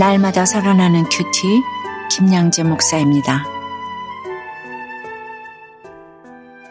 날마다 살아나는 큐티 김양재 목사입니다.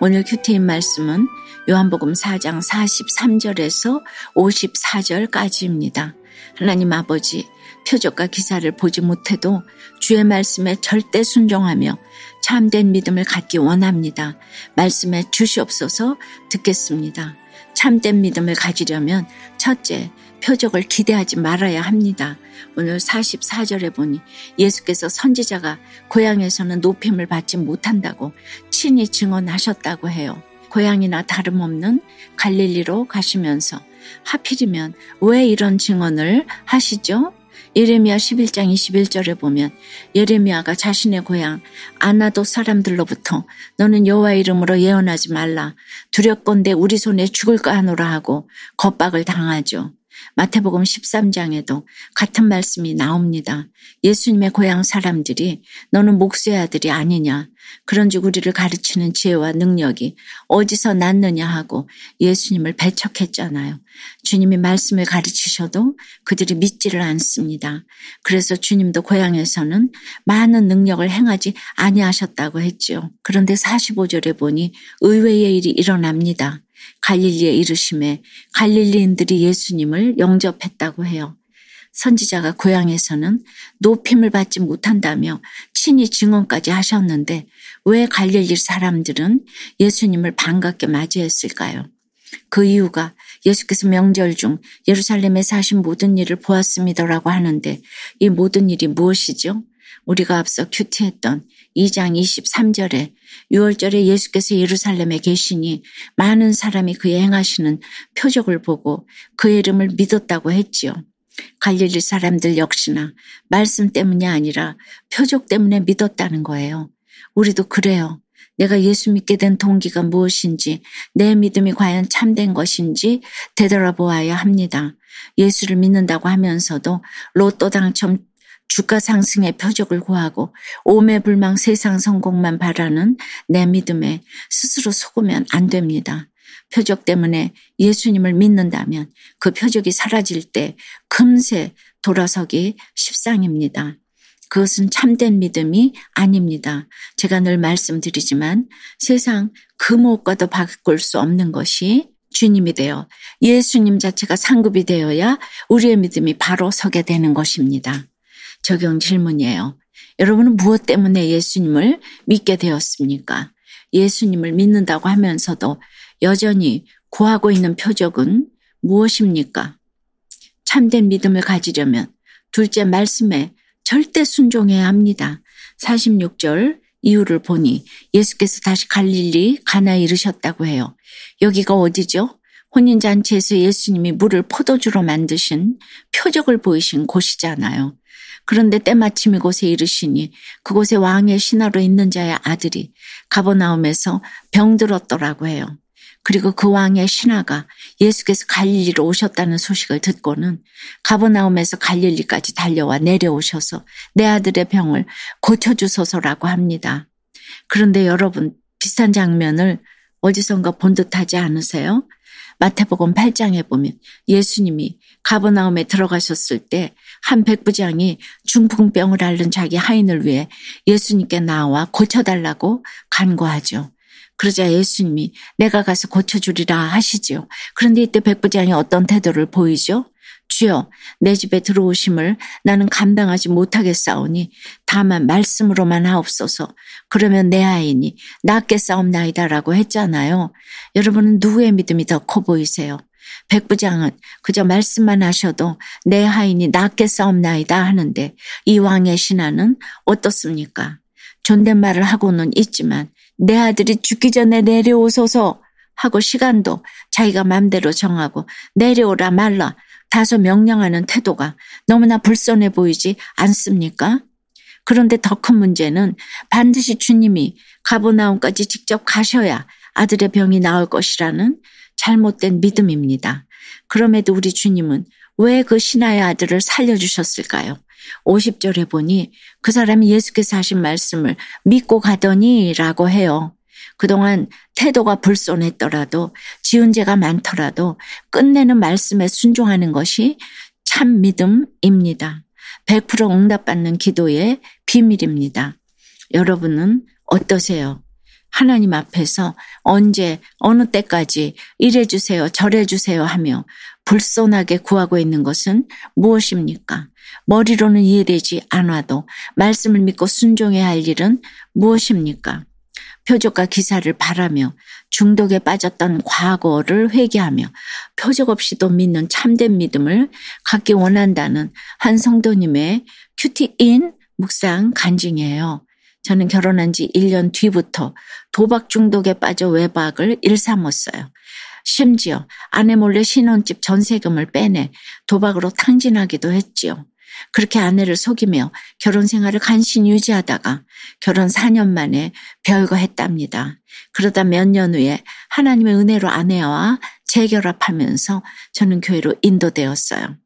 오늘 큐티인 말씀은 요한복음 4장 43절에서 54절까지입니다. 하나님 아버지 표적과 기사를 보지 못해도 주의 말씀에 절대 순종하며 참된 믿음을 갖기 원합니다. 말씀해 주시옵소서 듣겠습니다. 참된 믿음을 가지려면 첫째, 표적을 기대하지 말아야 합니다. 오늘 44절에 보니 예수께서 선지자가 고향에서는 높임을 받지 못한다고 친히 증언하셨다고 해요. 고향이나 다름없는 갈릴리로 가시면서 하필이면 왜 이런 증언을 하시죠? 예레미야 11장 21절에 보면 예레미야가 자신의 고향 아나도 사람들로부터 너는 여호와 이름으로 예언하지 말라 두렵건대 우리 손에 죽을까 하노라 하고 겁박을 당하죠. 마태복음 13장에도 같은 말씀이 나옵니다. 예수님의 고향 사람들이 너는 목수의 아들이 아니냐. 그런즉 우리를 가르치는 지혜와 능력이 어디서 났느냐 하고 예수님을 배척했잖아요. 주님이 말씀을 가르치셔도 그들이 믿지를 않습니다. 그래서 주님도 고향에서는 많은 능력을 행하지 아니하셨다고 했지요. 그런데 45절에 보니 의외의 일이 일어납니다. 갈릴리에 이르심에 갈릴리인들이 예수님을 영접했다고 해요. 선지자가 고향에서는 높임을 받지 못한다며 친히 증언까지 하셨는데 왜 갈릴리 사람들은 예수님을 반갑게 맞이했을까요? 그 이유가 예수께서 명절 중 예루살렘에 사신 모든 일을 보았습니다라고 하는데 이 모든 일이 무엇이죠? 우리가 앞서 큐티했던 2장 23절에 6월절에 예수께서 예루살렘에 계시니 많은 사람이 그의 행하시는 표적을 보고 그의 이름을 믿었다고 했지요. 갈릴리 사람들 역시나 말씀 때문이 아니라 표적 때문에 믿었다는 거예요. 우리도 그래요. 내가 예수 믿게 된 동기가 무엇인지, 내 믿음이 과연 참된 것인지 되돌아보아야 합니다. 예수를 믿는다고 하면서도 로또 당첨 주가 상승의 표적을 구하고 오매불망 세상 성공만 바라는 내 믿음에 스스로 속으면 안 됩니다. 표적 때문에 예수님을 믿는다면 그 표적이 사라질 때 금세 돌아서기 십상입니다. 그것은 참된 믿음이 아닙니다. 제가 늘 말씀드리지만 세상 금옥과도 바꿀 수 없는 것이 주님이 되어 예수님 자체가 상급이 되어야 우리의 믿음이 바로 서게 되는 것입니다. 적용 질문이에요. 여러분은 무엇 때문에 예수님을 믿게 되었습니까? 예수님을 믿는다고 하면서도 여전히 구하고 있는 표적은 무엇입니까? 참된 믿음을 가지려면 둘째 말씀에 절대 순종해야 합니다. 46절 이유를 보니 예수께서 다시 갈릴리 가나에 이르셨다고 해요. 여기가 어디죠? 혼인잔치에서 예수님이 물을 포도주로 만드신 표적을 보이신 곳이잖아요. 그런데 때마침 이곳에 이르시니 그곳에 왕의 신하로 있는 자의 아들이 가버나움에서 병들었더라고 해요. 그리고 그 왕의 신하가 예수께서 갈릴리로 오셨다는 소식을 듣고는 가버나움에서 갈릴리까지 달려와 내려오셔서 내 아들의 병을 고쳐주소서라고 합니다. 그런데 여러분 비슷한 장면을 어디선가 본 듯하지 않으세요? 마태복음 8장에 보면 예수님이 가버나움에 들어가셨을 때 한 백부장이 중풍병을 앓는 자기 하인을 위해 예수님께 나와 고쳐달라고 간구하죠. 그러자 예수님이 내가 가서 고쳐주리라 하시지요. 그런데 이때 백부장이 어떤 태도를 보이죠? 주여 내 집에 들어오심을 나는 감당하지 못하겠사오니 다만 말씀으로만 하옵소서 그러면 내 아이니 낫게 싸움나이다라고 했잖아요. 여러분은 누구의 믿음이 더 커 보이세요? 백부장은 그저 말씀만 하셔도 내 하인이 낫게 싸움나이다 하는데 이 왕의 신하는 어떻습니까? 존댓말을 하고는 있지만 내 아들이 죽기 전에 내려오소서 하고 시간도 자기가 맘대로 정하고 내려오라 말라 다소 명령하는 태도가 너무나 불손해 보이지 않습니까? 그런데 더 큰 문제는 반드시 주님이 가보나움까지 직접 가셔야 아들의 병이 나을 것이라는 잘못된 믿음입니다. 그럼에도 우리 주님은 왜 그 신하의 아들을 살려주셨을까요? 50절에 보니 그 사람이 예수께서 하신 말씀을 믿고 가더니 라고 해요. 그동안 태도가 불손했더라도 지은 죄가 많더라도 끝내는 말씀에 순종하는 것이 참 믿음입니다. 100% 응답받는 기도의 비밀입니다. 여러분은 어떠세요? 하나님 앞에서 언제, 어느 때까지 이래주세요, 저래주세요 하며 불손하게 구하고 있는 것은 무엇입니까? 머리로는 이해되지 않아도 말씀을 믿고 순종해야 할 일은 무엇입니까? 표적과 기사를 바라며 중독에 빠졌던 과거를 회개하며 표적 없이도 믿는 참된 믿음을 갖기 원한다는 한 성도님의 큐티인 묵상 간증이에요. 저는 결혼한 지 1년 뒤부터 도박 중독에 빠져 외박을 일삼았어요. 심지어 아내 몰래 신혼집 전세금을 빼내 도박으로 탕진하기도 했지요. 그렇게 아내를 속이며 결혼 생활을 간신히 유지하다가 결혼 4년 만에 별거 했답니다. 그러다 몇 년 후에 하나님의 은혜로 아내와 재결합하면서 저는 교회로 인도되었어요.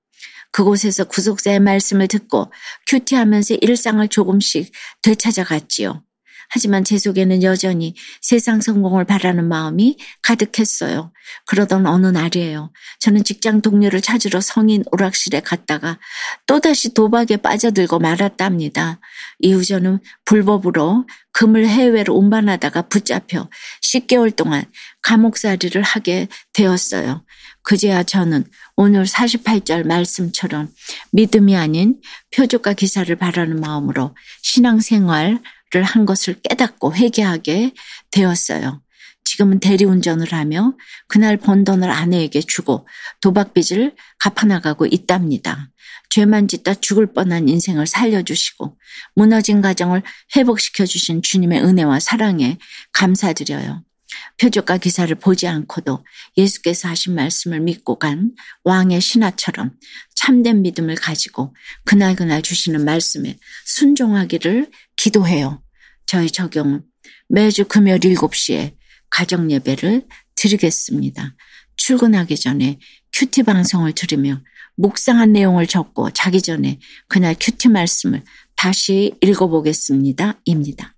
그곳에서 구속자의 말씀을 듣고 큐티하면서 일상을 조금씩 되찾아갔지요. 하지만 제 속에는 여전히 세상 성공을 바라는 마음이 가득했어요. 그러던 어느 날이에요. 저는 직장 동료를 찾으러 성인 오락실에 갔다가 또다시 도박에 빠져들고 말았답니다. 이후 저는 불법으로 금을 해외로 운반하다가 붙잡혀 10개월 동안 감옥살이를 하게 되었어요. 그제야 저는 오늘 48절 말씀처럼 믿음이 아닌 표적과 기사를 바라는 마음으로 신앙생활 한 것을 깨닫고 회개하게 되었어요. 지금은 대리운전을 하며 그날 번 돈을 아내에게 주고 도박빚을 갚아나가고 있답니다. 죄만 짓다 죽을 뻔한 인생을 살려주시고 무너진 가정을 회복시켜 주신 주님의 은혜와 사랑에 감사드려요. 표적과 기사를 보지 않고도 예수께서 하신 말씀을 믿고 간 왕의 신하처럼 참된 믿음을 가지고 그날그날 주시는 말씀에 순종하기를 기도해요. 저희 적용은 매주 금요일 7시에 가정 예배를 드리겠습니다. 출근하기 전에 QT 방송을 들으며 묵상한 내용을 적고 자기 전에 그날 QT 말씀을 다시 읽어보겠습니다. 입니다.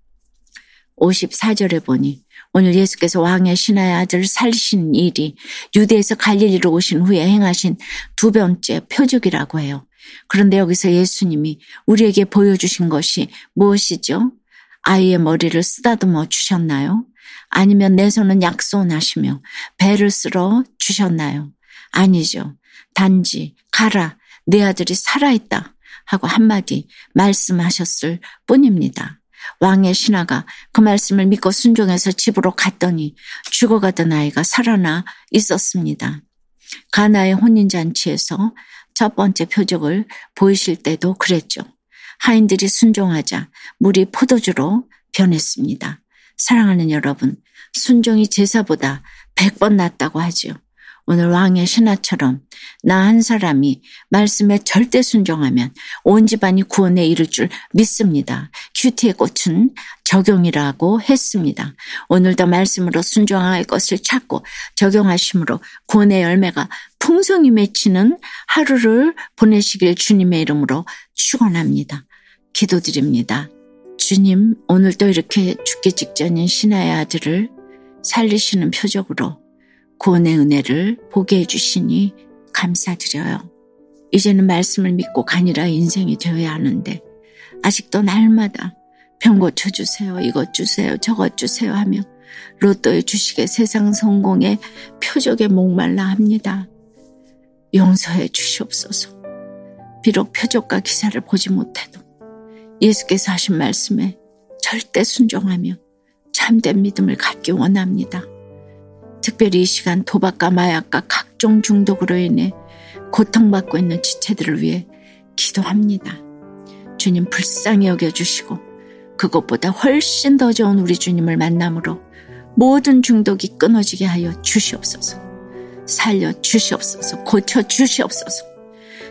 54절에 보니 오늘 예수께서 왕의 신하의 아들을 살리신 일이 유대에서 갈릴리로 오신 후에 행하신 두 번째 표적이라고 해요. 그런데 여기서 예수님이 우리에게 보여주신 것이 무엇이죠? 아이의 머리를 쓰다듬어 주셨나요? 아니면 내 손은 약손하시며 배를 쓸어 주셨나요? 아니죠. 단지 가라 내 아들이 살아있다 하고 한마디 말씀하셨을 뿐입니다. 왕의 신하가 그 말씀을 믿고 순종해서 집으로 갔더니 죽어가던 아이가 살아나 있었습니다. 가나의 혼인잔치에서 첫 번째 표적을 보이실 때도 그랬죠. 하인들이 순종하자 물이 포도주로 변했습니다. 사랑하는 여러분, 순종이 제사보다 100번 낫다고 하지요. 오늘 왕의 신하처럼 나 한 사람이 말씀에 절대 순종하면 온 집안이 구원에 이를 줄 믿습니다. 큐티의 꽃은 적용이라고 했습니다. 오늘도 말씀으로 순종할 것을 찾고 적용하심으로 구원의 열매가 풍성히 맺히는 하루를 보내시길 주님의 이름으로 축원합니다. 기도드립니다. 주님, 오늘도 이렇게 죽기 직전인 신하의 아들을 살리시는 표적으로 구원의 은혜를 보게 해주시니 감사드려요. 이제는 말씀을 믿고 가니라 인생이 되어야 하는데 아직도 날마다 병 고쳐주세요. 이것 주세요. 저것 주세요 하며 로또의 주식에 세상 성공의 표적에 목말라 합니다. 용서해 주시옵소서. 비록 표적과 기사를 보지 못해도 예수께서 하신 말씀에 절대 순종하며 참된 믿음을 갖기 원합니다. 특별히 이 시간 도박과 마약과 각종 중독으로 인해 고통받고 있는 지체들을 위해 기도합니다. 주님 불쌍히 여겨주시고 그것보다 훨씬 더 좋은 우리 주님을 만남으로 모든 중독이 끊어지게 하여 주시옵소서. 살려 주시옵소서. 고쳐 주시옵소서.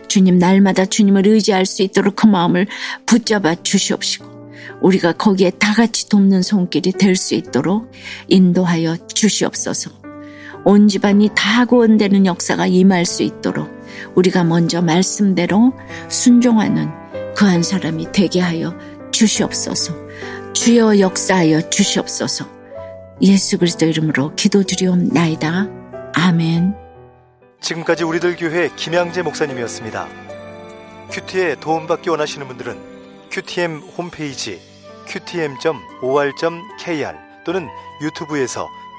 주님 날마다 주님을 의지할 수 있도록 그 마음을 붙잡아 주시옵시고 우리가 거기에 다 같이 돕는 손길이 될 수 있도록 인도하여 주시옵소서. 온 집안이 다 구원되는 역사가 임할 수 있도록 우리가 먼저 말씀대로 순종하는 그 한 사람이 되게 하여 주시옵소서. 주여 역사하여 주시옵소서. 예수 그리스도 이름으로 기도드리옵나이다. 아멘. 지금까지 우리들 교회 김양재 목사님이었습니다. 큐티에 도움받기 원하시는 분들은 큐티엠 홈페이지 qtm.or.kr 또는 유튜브에서